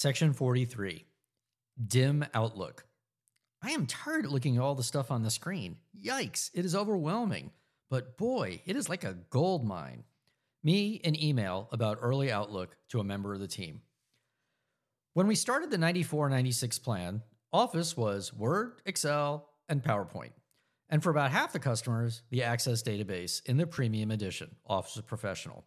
Section 43 Dim Outlook. I am tired of looking at all the stuff on the screen. Yikes, it is overwhelming. But boy, it is like a gold mine. Me, an email about early Outlook to a member of the team. When we started the 94 96 plan, Office was Word, Excel, and PowerPoint. And for about half the customers, the Access database in the premium edition, Office Professional.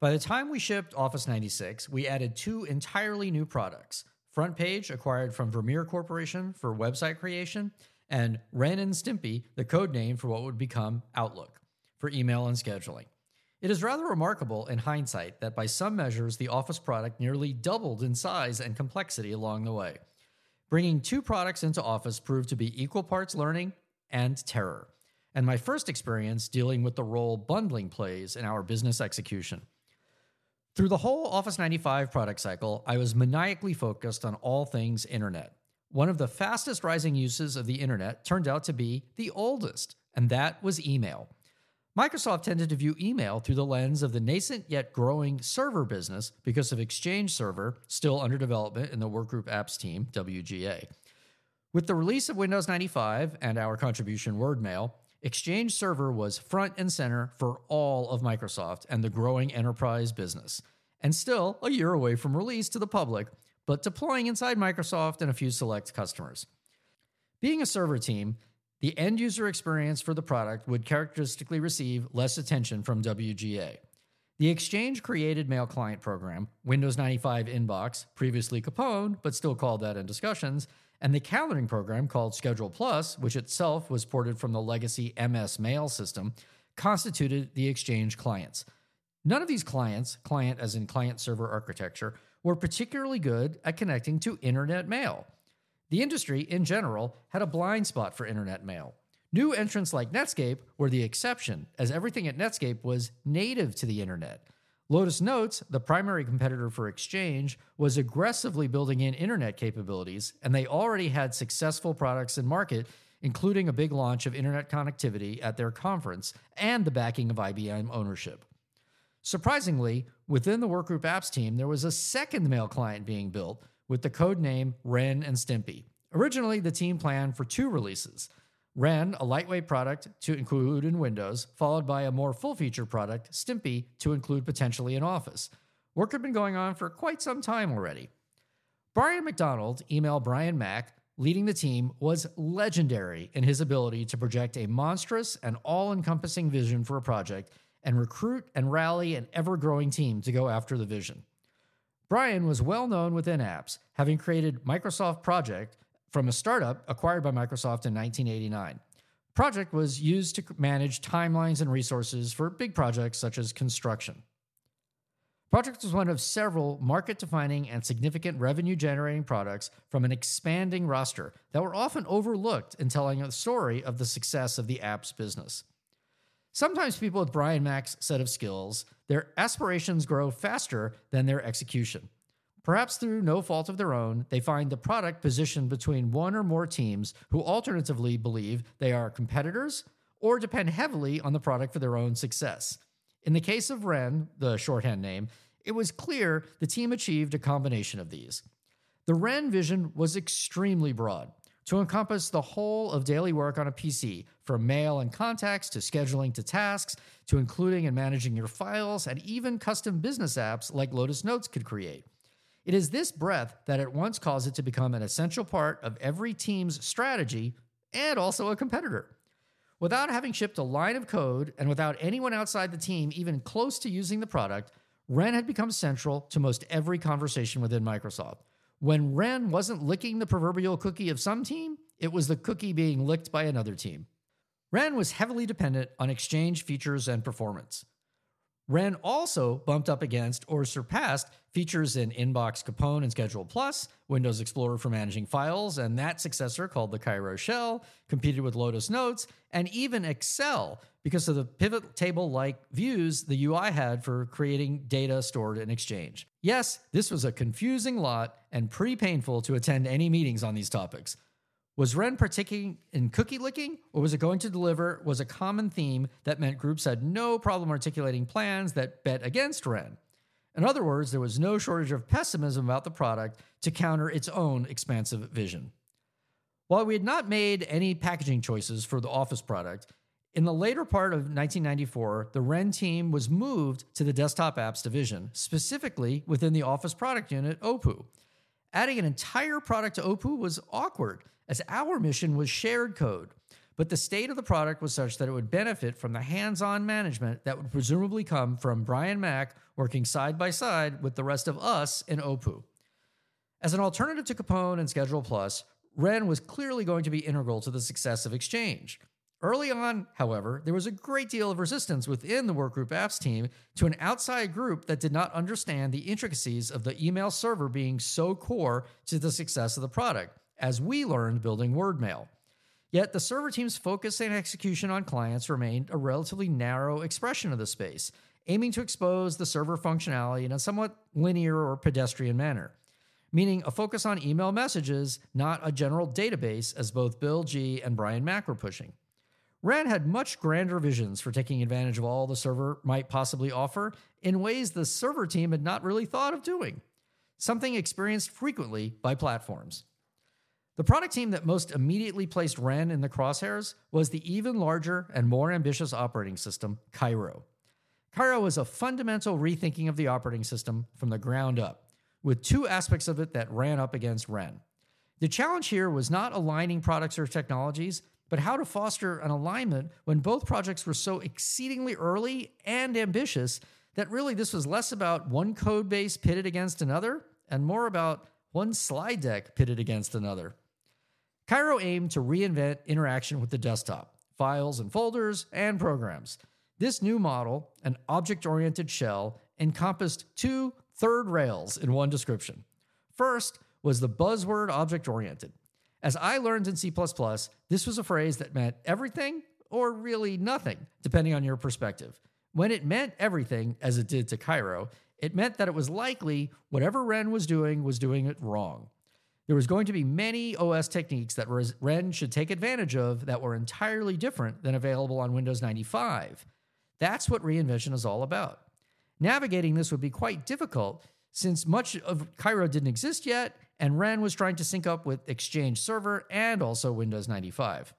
By the time we shipped Office 96, we added two entirely new products Front Page, acquired from Vermeer Corporation for website creation, and Ren and Stimpy, the code name for what would become Outlook for email and scheduling. It is rather remarkable in hindsight that by some measures, the Office product nearly doubled in size and complexity along the way. Bringing two products into Office proved to be equal parts learning and terror, and my first experience dealing with the role bundling plays in our business execution. Through the whole Office 95 product cycle, I was maniacally focused on all things internet. One of the fastest rising uses of the internet turned out to be the oldest, and that was email. Microsoft tended to view email through the lens of the nascent yet growing server business because of Exchange Server, still under development in the Workgroup Apps team, WGA. With the release of Windows 95 and our contribution WordMail, Exchange Server was front and center for all of Microsoft and the growing enterprise business, and still a year away from release to the public, but deploying inside Microsoft and a few select customers. Being a server team, the end user experience for the product would characteristically receive less attention from WGA. The Exchange created mail client program, Windows 95 Inbox, previously Capone, but still called that in discussions, and the calendaring program called Schedule Plus, which itself was ported from the legacy MS Mail system, constituted the Exchange clients. None of these clients, client as in client server architecture, were particularly good at connecting to internet mail. The industry, in general, had a blind spot for internet mail. New entrants like Netscape were the exception, as everything at Netscape was native to the internet. Lotus Notes, the primary competitor for Exchange, was aggressively building in internet capabilities, and they already had successful products in market, including a big launch of internet connectivity at their conference and the backing of IBM ownership. Surprisingly, within the Workgroup Apps team, there was a second mail client being built with the code name Ren and Stimpy. Originally, the team planned for two releases. Ren, a lightweight product to include in Windows, followed by a more full feature product, Stimpy, to include potentially in Office. Work had been going on for quite some time already. Brian McDonald, email Brian Mack, leading the team, was legendary in his ability to project a monstrous and all encompassing vision for a project and recruit and rally an ever growing team to go after the vision. Brian was well known within apps, having created Microsoft Project from a startup acquired by Microsoft in 1989. Project was used to manage timelines and resources for big projects such as construction. Project was one of several market defining and significant revenue generating products from an expanding roster that were often overlooked in telling the story of the success of the app's business. Sometimes people with Brian Mack's set of skills, their aspirations grow faster than their execution. Perhaps through no fault of their own, they find the product positioned between one or more teams who alternatively believe they are competitors or depend heavily on the product for their own success. In the case of Ren, the shorthand name, it was clear the team achieved a combination of these. The Ren vision was extremely broad to encompass the whole of daily work on a PC, from mail and contacts to scheduling to tasks, to including and managing your files, and even custom business apps like Lotus Notes could create. It is this breadth that at once caused it to become an essential part of every team's strategy and also a competitor. Without having shipped a line of code and without anyone outside the team even close to using the product, Ren had become central to most every conversation within Microsoft. When Ren wasn't licking the proverbial cookie of some team, it was the cookie being licked by another team. Ren was heavily dependent on Exchange features and performance. Ren also bumped up against or surpassed features in Inbox Capone and Schedule Plus, Windows Explorer for managing files, and that successor called the Cairo Shell, competed with Lotus Notes, and even Excel because of the pivot table like views the UI had for creating data stored in Exchange. Yes, this was a confusing lot and pretty painful to attend any meetings on these topics. Was Ren partaking in cookie licking, or was it going to deliver was a common theme that meant groups had no problem articulating plans that bet against Ren? In other words, there was no shortage of pessimism about the product to counter its own expansive vision. While we had not made any packaging choices for the Office product, in the later part of 1994, the Ren team was moved to the desktop apps division, specifically within the Office product unit, OPU. Adding an entire product to OPU was awkward, as our mission was shared code. But the state of the product was such that it would benefit from the hands on management that would presumably come from Brian Mack working side by side with the rest of us in OPU. As an alternative to Capone and Schedule Plus, Ren was clearly going to be integral to the success of Exchange. Early on, however, there was a great deal of resistance within the Workgroup Apps team to an outside group that did not understand the intricacies of the email server being so core to the success of the product, as we learned building WordMail. Yet the server team's focus and execution on clients remained a relatively narrow expression of the space, aiming to expose the server functionality in a somewhat linear or pedestrian manner meaning a focus on email messages, not a general database, as both Bill G and Brian Mack were pushing. Ren had much grander visions for taking advantage of all the server might possibly offer in ways the server team had not really thought of doing, something experienced frequently by platforms. The product team that most immediately placed Ren in the crosshairs was the even larger and more ambitious operating system, Cairo. Cairo was a fundamental rethinking of the operating system from the ground up with two aspects of it that ran up against Ren. The challenge here was not aligning products or technologies, but how to foster an alignment when both projects were so exceedingly early and ambitious that really this was less about one code base pitted against another and more about one slide deck pitted against another. Cairo aimed to reinvent interaction with the desktop, files and folders, and programs. This new model, an object oriented shell, encompassed two third rails in one description. First was the buzzword object oriented. As I learned in C, this was a phrase that meant everything or really nothing, depending on your perspective. When it meant everything, as it did to Cairo, it meant that it was likely whatever Ren was doing was doing it wrong. There was going to be many OS techniques that Ren should take advantage of that were entirely different than available on Windows 95. That's what reinvention is all about. Navigating this would be quite difficult since much of Cairo didn't exist yet, and Ren was trying to sync up with Exchange Server and also Windows 95.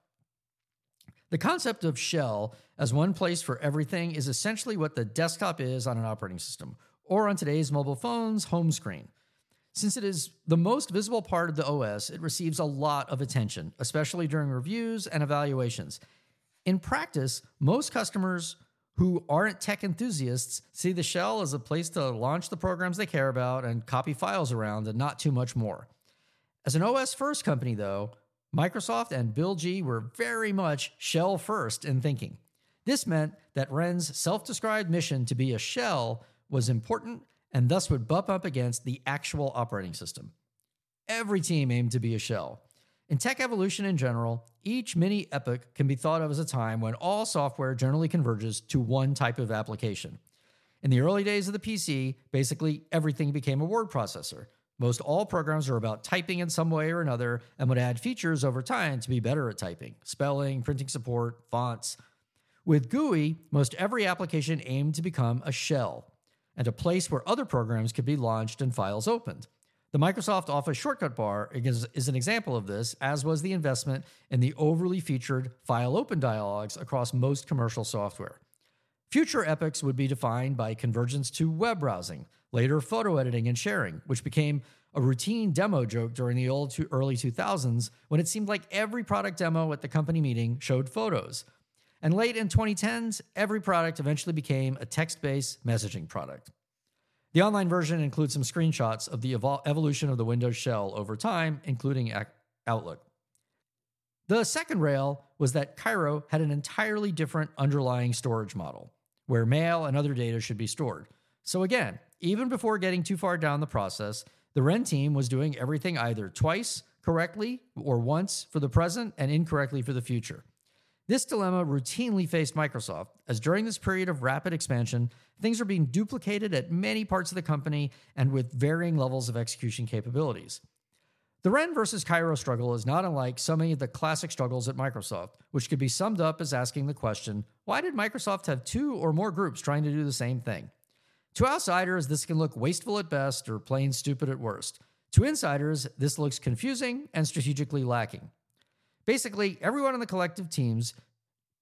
The concept of shell as one place for everything is essentially what the desktop is on an operating system, or on today's mobile phone's home screen. Since it is the most visible part of the OS, it receives a lot of attention, especially during reviews and evaluations. In practice, most customers who aren't tech enthusiasts see the shell as a place to launch the programs they care about and copy files around and not too much more. As an OS first company, though, Microsoft and Bill G were very much shell first in thinking. This meant that Ren's self described mission to be a shell was important and thus would bump up against the actual operating system. Every team aimed to be a shell. In tech evolution in general, each mini epoch can be thought of as a time when all software generally converges to one type of application. In the early days of the PC, basically everything became a word processor. Most all programs are about typing in some way or another and would add features over time to be better at typing spelling, printing support, fonts. With GUI, most every application aimed to become a shell and a place where other programs could be launched and files opened. The Microsoft Office shortcut bar is, is, an example of this, as was the investment in the overly featured file open dialogues across most commercial software. Future epochs would be defined by convergence to web browsing, later photo editing and sharing, which became a routine demo joke during the old to early 2000s when it seemed like every product demo at the company meeting showed photos. And late in 2010s, every product eventually became a text based messaging product. The online version includes some screenshots of the evol- evolution of the Windows shell over time, including Outlook. The second rail was that Cairo had an entirely different underlying storage model, where mail and other data should be stored. So, again, even before getting too far down the process, the Ren team was doing everything either twice correctly or once for the present and incorrectly for the future. This dilemma routinely faced Microsoft, as during this period of rapid expansion, things are being duplicated at many parts of the company and with varying levels of execution capabilities. The Ren versus Cairo struggle is not unlike so many of the classic struggles at Microsoft, which could be summed up as asking the question why did Microsoft have two or more groups trying to do the same thing? To outsiders, this can look wasteful at best or plain stupid at worst. To insiders, this looks confusing and strategically lacking. Basically, everyone on the collective teams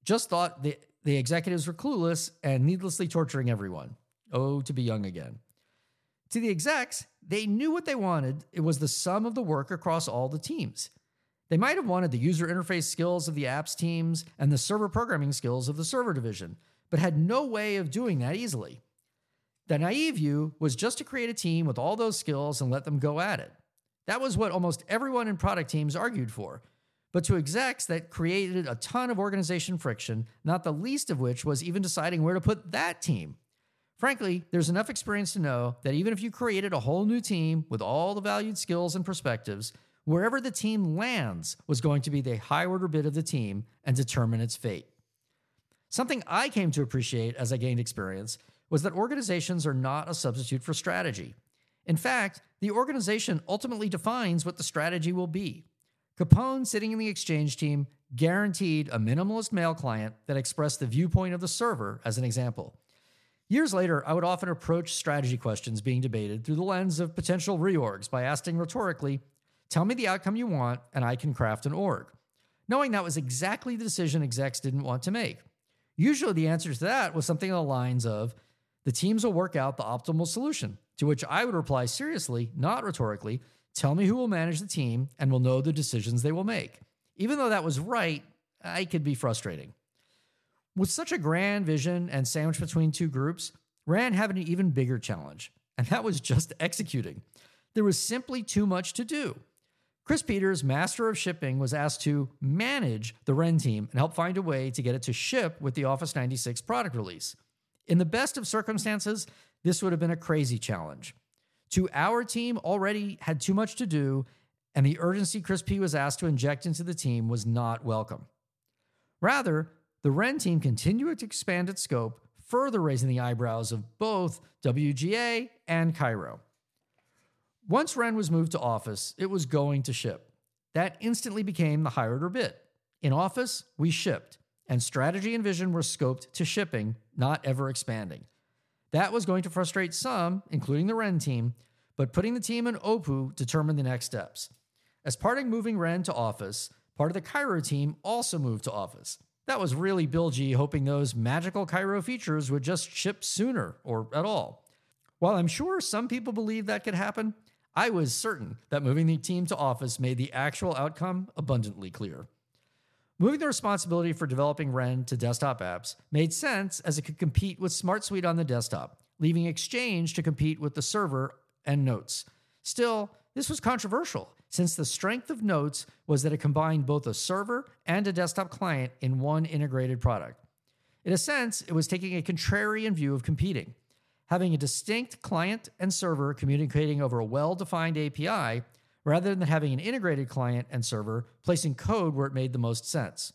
just thought the, the executives were clueless and needlessly torturing everyone. Oh, to be young again. To the execs, they knew what they wanted. It was the sum of the work across all the teams. They might have wanted the user interface skills of the apps teams and the server programming skills of the server division, but had no way of doing that easily. The naive view was just to create a team with all those skills and let them go at it. That was what almost everyone in product teams argued for. But to execs, that created a ton of organization friction, not the least of which was even deciding where to put that team. Frankly, there's enough experience to know that even if you created a whole new team with all the valued skills and perspectives, wherever the team lands was going to be the high order bit of the team and determine its fate. Something I came to appreciate as I gained experience was that organizations are not a substitute for strategy. In fact, the organization ultimately defines what the strategy will be. Capone, sitting in the exchange team, guaranteed a minimalist mail client that expressed the viewpoint of the server, as an example. Years later, I would often approach strategy questions being debated through the lens of potential reorgs by asking rhetorically, Tell me the outcome you want, and I can craft an org. Knowing that was exactly the decision execs didn't want to make. Usually, the answer to that was something along the lines of, The teams will work out the optimal solution. To which I would reply seriously, not rhetorically, Tell me who will manage the team and will know the decisions they will make. Even though that was right, I could be frustrating. With such a grand vision and sandwiched between two groups, Ren had an even bigger challenge, and that was just executing. There was simply too much to do. Chris Peters, master of shipping, was asked to manage the Ren team and help find a way to get it to ship with the Office 96 product release. In the best of circumstances, this would have been a crazy challenge. To our team, already had too much to do, and the urgency Chris P was asked to inject into the team was not welcome. Rather, the Ren team continued to expand its scope, further raising the eyebrows of both WGA and Cairo. Once Ren was moved to Office, it was going to ship. That instantly became the high order bit. In Office, we shipped, and strategy and vision were scoped to shipping, not ever expanding. That was going to frustrate some, including the Ren team, but putting the team in OPU determined the next steps. As part of moving Ren to Office, part of the Cairo team also moved to Office. That was really Bill G hoping those magical Cairo features would just ship sooner or at all. While I'm sure some people believe that could happen, I was certain that moving the team to Office made the actual outcome abundantly clear. Moving the responsibility for developing Ren to desktop apps made sense as it could compete with Smart Suite on the desktop, leaving Exchange to compete with the server and Notes. Still, this was controversial since the strength of Notes was that it combined both a server and a desktop client in one integrated product. In a sense, it was taking a contrarian view of competing. Having a distinct client and server communicating over a well defined API, rather than having an integrated client and server placing code where it made the most sense.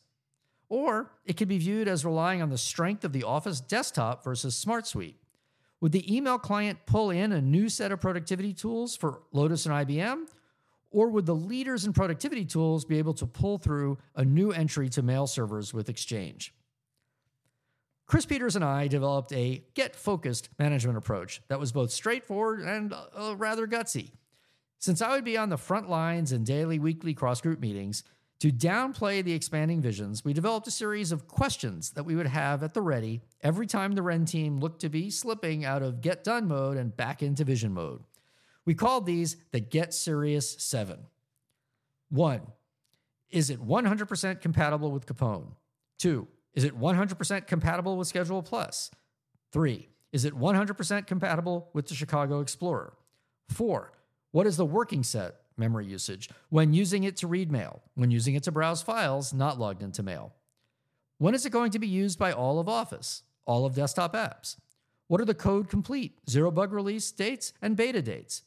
Or it could be viewed as relying on the strength of the Office desktop versus Smart Suite. Would the email client pull in a new set of productivity tools for Lotus and IBM? Or would the leaders in productivity tools be able to pull through a new entry to mail servers with Exchange? Chris Peters and I developed a get focused management approach that was both straightforward and uh, rather gutsy. Since I would be on the front lines in daily, weekly cross group meetings, to downplay the expanding visions, we developed a series of questions that we would have at the ready every time the Ren team looked to be slipping out of get done mode and back into vision mode. We called these the Get Serious 7. 1. Is it 100% compatible with Capone? 2. Is it 100% compatible with Schedule Plus? 3. Is it 100% compatible with the Chicago Explorer? 4. What is the working set memory usage when using it to read mail, when using it to browse files not logged into mail? When is it going to be used by all of Office, all of desktop apps? What are the code complete, zero bug release dates, and beta dates?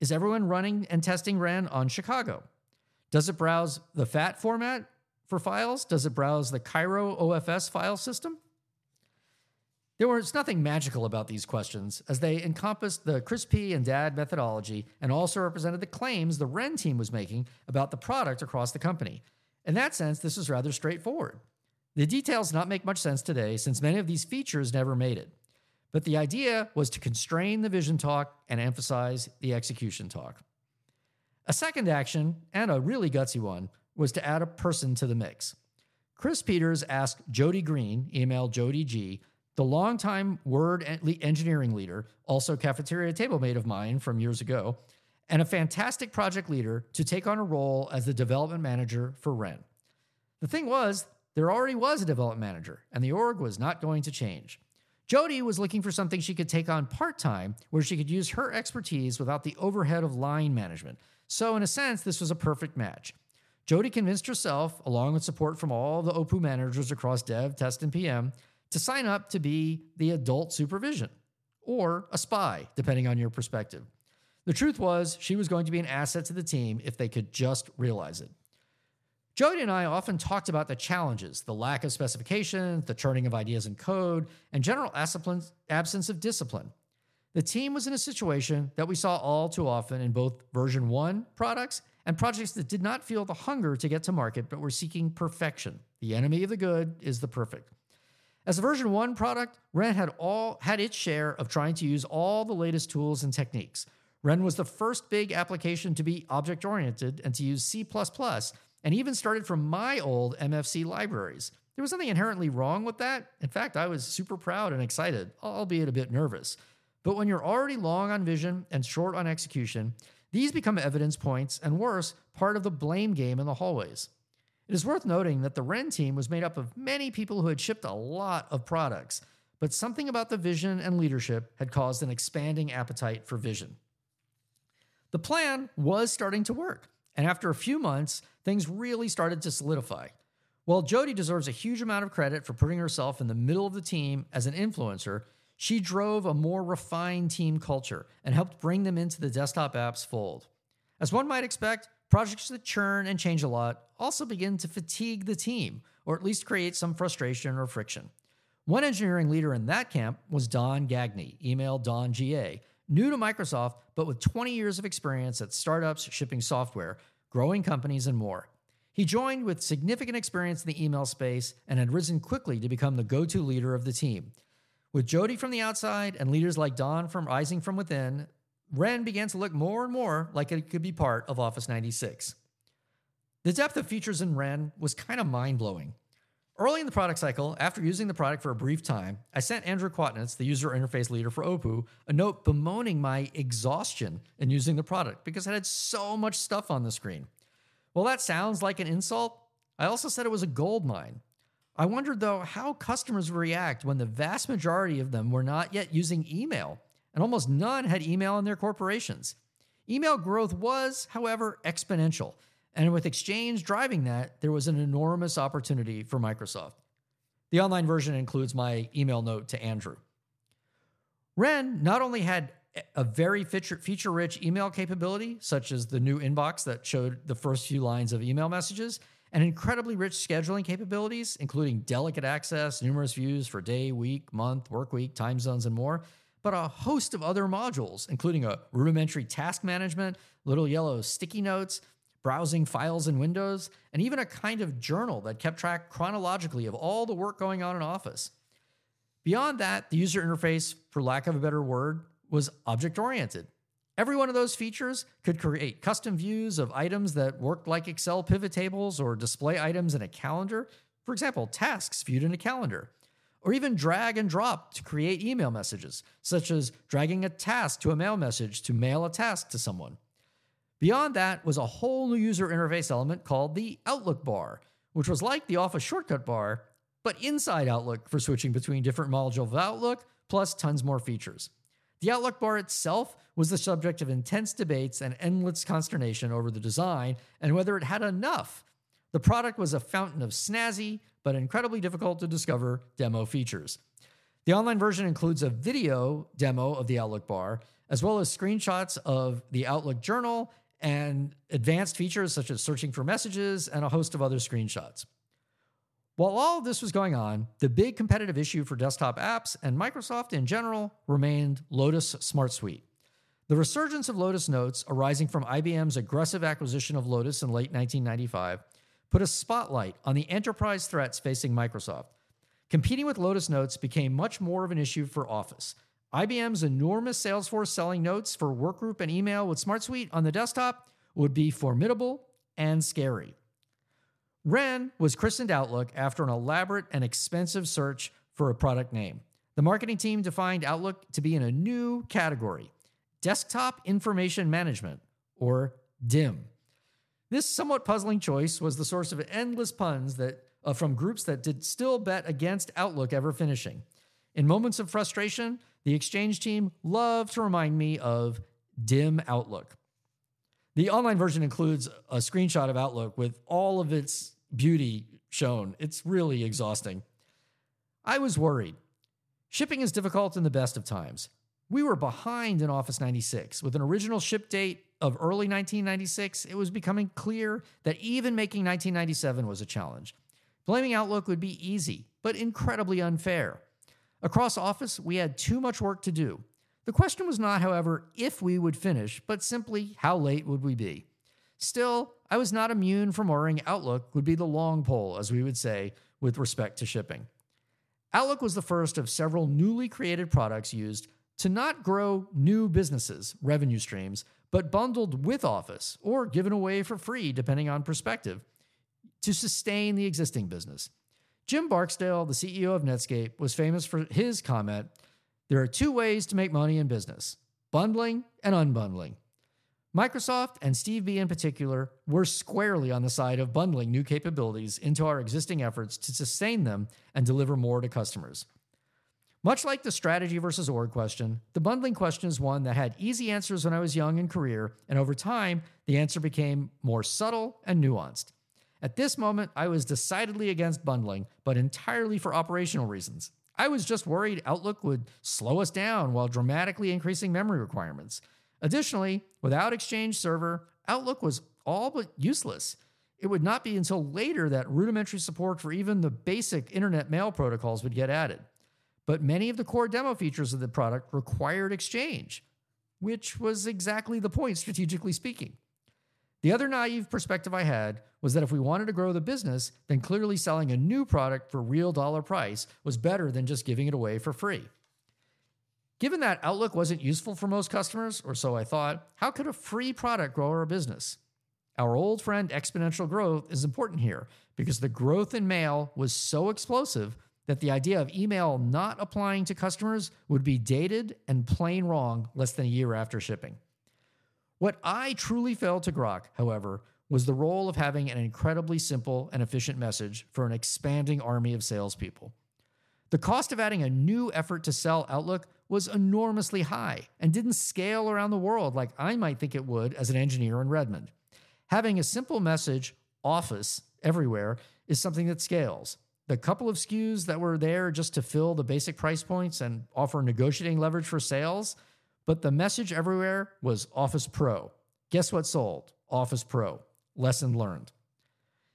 Is everyone running and testing Ren on Chicago? Does it browse the FAT format for files? Does it browse the Cairo OFS file system? There was nothing magical about these questions, as they encompassed the Chris P and DAD methodology and also represented the claims the Ren team was making about the product across the company. In that sense, this is rather straightforward. The details not make much sense today since many of these features never made it. But the idea was to constrain the vision talk and emphasize the execution talk. A second action, and a really gutsy one, was to add a person to the mix. Chris Peters asked Jody Green, email Jody G, the longtime Word engineering leader, also cafeteria table mate of mine from years ago, and a fantastic project leader to take on a role as the development manager for Ren. The thing was, there already was a development manager, and the org was not going to change. Jody was looking for something she could take on part time where she could use her expertise without the overhead of line management. So, in a sense, this was a perfect match. Jody convinced herself, along with support from all the OPU managers across dev, test, and PM, to sign up to be the adult supervision or a spy, depending on your perspective. The truth was, she was going to be an asset to the team if they could just realize it. Jody and I often talked about the challenges, the lack of specifications, the churning of ideas in code, and general absence of discipline. The team was in a situation that we saw all too often in both version 1 products and projects that did not feel the hunger to get to market but were seeking perfection. The enemy of the good is the perfect. As a version 1 product, Ren had all had its share of trying to use all the latest tools and techniques. Ren was the first big application to be object oriented and to use C and even started from my old MFC libraries. There was nothing inherently wrong with that. In fact, I was super proud and excited, albeit a bit nervous. But when you're already long on vision and short on execution, these become evidence points and worse, part of the blame game in the hallways. It is worth noting that the Ren team was made up of many people who had shipped a lot of products, but something about the vision and leadership had caused an expanding appetite for vision. The plan was starting to work. And after a few months, things really started to solidify. While Jody deserves a huge amount of credit for putting herself in the middle of the team as an influencer, she drove a more refined team culture and helped bring them into the desktop apps fold. As one might expect, projects that churn and change a lot also begin to fatigue the team, or at least create some frustration or friction. One engineering leader in that camp was Don Gagne, email Don GA, new to Microsoft, but with 20 years of experience at startups, shipping software, growing companies, and more. He joined with significant experience in the email space and had risen quickly to become the go to leader of the team. With Jody from the outside and leaders like Don from Rising from Within, Ren began to look more and more like it could be part of Office 96. The depth of features in Ren was kind of mind blowing. Early in the product cycle, after using the product for a brief time, I sent Andrew Kwatinetz, the user interface leader for OPU, a note bemoaning my exhaustion in using the product because it had so much stuff on the screen. Well, that sounds like an insult. I also said it was a gold mine. I wondered, though, how customers would react when the vast majority of them were not yet using email, and almost none had email in their corporations. Email growth was, however, exponential and with Exchange driving that, there was an enormous opportunity for Microsoft. The online version includes my email note to Andrew. Ren not only had a very feature rich email capability, such as the new inbox that showed the first few lines of email messages, and incredibly rich scheduling capabilities, including delegate access, numerous views for day, week, month, work week, time zones, and more, but a host of other modules, including a rudimentary task management, little yellow sticky notes, browsing files in Windows, and even a kind of journal that kept track chronologically of all the work going on in Office. Beyond that, the user interface, for lack of a better word, was object oriented. Every one of those features could create custom views of items that worked like Excel pivot tables or display items in a calendar. For example, tasks viewed in a calendar. Or even drag and drop to create email messages, such as dragging a task to a mail message to mail a task to someone. Beyond that was a whole new user interface element called the Outlook bar, which was like the Office shortcut bar, but inside Outlook for switching between different modules of Outlook, plus tons more features. The Outlook bar itself was the subject of intense debates and endless consternation over the design and whether it had enough. The product was a fountain of snazzy, but incredibly difficult to discover demo features. The online version includes a video demo of the Outlook bar, as well as screenshots of the Outlook journal and advanced features such as searching for messages and a host of other screenshots. While all of this was going on, the big competitive issue for desktop apps and Microsoft in general remained Lotus Smart Suite. The resurgence of Lotus Notes, arising from IBM's aggressive acquisition of Lotus in late 1995, put a spotlight on the enterprise threats facing Microsoft. Competing with Lotus Notes became much more of an issue for Office. IBM's enormous Salesforce selling notes for workgroup and email with SmartSuite on the desktop would be formidable and scary. Ren was christened Outlook after an elaborate and expensive search for a product name. The marketing team defined Outlook to be in a new category Desktop Information Management, or DIM. This somewhat puzzling choice was the source of endless puns that uh, from groups that did still bet against Outlook ever finishing. In moments of frustration, the Exchange team loved to remind me of dim Outlook. The online version includes a screenshot of Outlook with all of its beauty shown. It's really exhausting. I was worried. Shipping is difficult in the best of times. We were behind in Office 96. With an original ship date of early 1996, it was becoming clear that even making 1997 was a challenge. Blaming Outlook would be easy, but incredibly unfair. Across Office, we had too much work to do. The question was not, however, if we would finish, but simply how late would we be. Still, I was not immune from worrying Outlook would be the long pole, as we would say, with respect to shipping. Outlook was the first of several newly created products used to not grow new businesses, revenue streams, but bundled with Office or given away for free, depending on perspective, to sustain the existing business. Jim Barksdale, the CEO of Netscape, was famous for his comment there are two ways to make money in business bundling and unbundling. Microsoft and Steve B in particular were squarely on the side of bundling new capabilities into our existing efforts to sustain them and deliver more to customers. Much like the strategy versus org question, the bundling question is one that had easy answers when I was young in career, and over time, the answer became more subtle and nuanced. At this moment, I was decidedly against bundling, but entirely for operational reasons. I was just worried Outlook would slow us down while dramatically increasing memory requirements. Additionally, without Exchange Server, Outlook was all but useless. It would not be until later that rudimentary support for even the basic internet mail protocols would get added. But many of the core demo features of the product required Exchange, which was exactly the point, strategically speaking. The other naive perspective I had was that if we wanted to grow the business, then clearly selling a new product for real dollar price was better than just giving it away for free. Given that Outlook wasn't useful for most customers, or so I thought, how could a free product grow our business? Our old friend exponential growth is important here because the growth in mail was so explosive that the idea of email not applying to customers would be dated and plain wrong less than a year after shipping. What I truly failed to grok, however, was the role of having an incredibly simple and efficient message for an expanding army of salespeople. The cost of adding a new effort to sell Outlook was enormously high and didn't scale around the world like I might think it would as an engineer in Redmond. Having a simple message, Office, everywhere, is something that scales. The couple of SKUs that were there just to fill the basic price points and offer negotiating leverage for sales, but the message everywhere was Office Pro. Guess what sold? Office Pro. Lesson learned.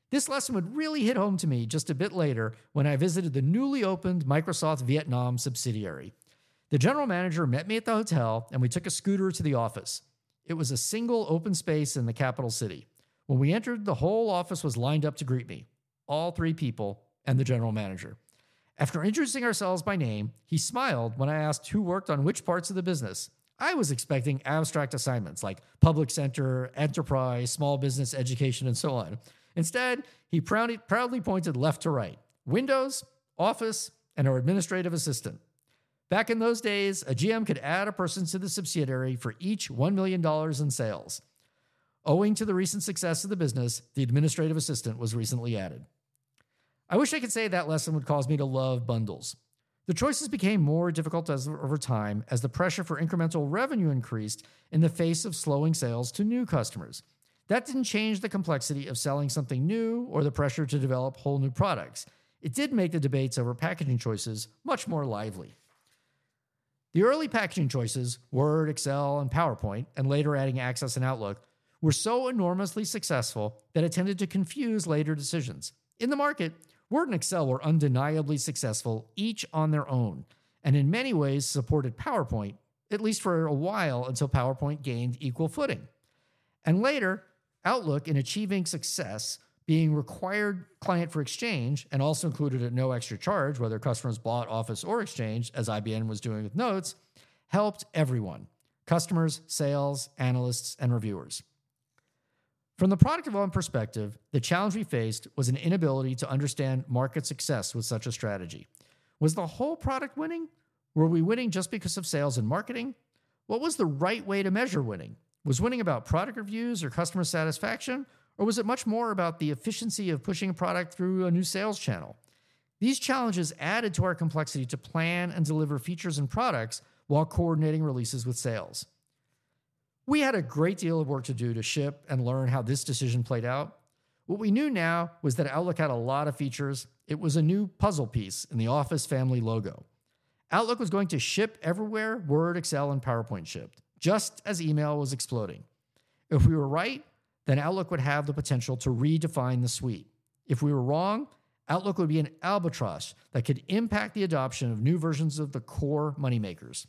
This lesson would really hit home to me just a bit later when I visited the newly opened Microsoft Vietnam subsidiary. The general manager met me at the hotel and we took a scooter to the office. It was a single open space in the capital city. When we entered, the whole office was lined up to greet me all three people and the general manager. After introducing ourselves by name, he smiled when I asked who worked on which parts of the business. I was expecting abstract assignments like public center, enterprise, small business, education, and so on. Instead, he proudly, pointed left to right Windows, Office, and our administrative assistant. Back in those days, a GM could add a person to the subsidiary for each $1 million in sales. Owing to the recent success of the business, the administrative assistant was recently added. I wish I could say that lesson would cause me to love bundles. The choices became more difficult as, over time as the pressure for incremental revenue increased in the face of slowing sales to new customers. That didn't change the complexity of selling something new or the pressure to develop whole new products. It did make the debates over packaging choices much more lively. The early packaging choices, Word, Excel, and PowerPoint, and later adding Access and Outlook, were so enormously successful that it tended to confuse later decisions. In the market, Word and Excel were undeniably successful, each on their own, and in many ways supported PowerPoint, at least for a while until PowerPoint gained equal footing. And later, Outlook, in achieving success, being required client for Exchange and also included at no extra charge, whether customers bought Office or Exchange, as IBM was doing with Notes, helped everyone customers, sales, analysts, and reviewers. From the product development perspective, the challenge we faced was an inability to understand market success with such a strategy. Was the whole product winning? Were we winning just because of sales and marketing? What was the right way to measure winning? Was winning about product reviews or customer satisfaction? Or was it much more about the efficiency of pushing a product through a new sales channel? These challenges added to our complexity to plan and deliver features and products while coordinating releases with sales. We had a great deal of work to do to ship and learn how this decision played out. What we knew now was that Outlook had a lot of features. It was a new puzzle piece in the Office family logo. Outlook was going to ship everywhere Word, Excel, and PowerPoint shipped, just as email was exploding. If we were right, then Outlook would have the potential to redefine the suite. If we were wrong, Outlook would be an albatross that could impact the adoption of new versions of the core moneymakers.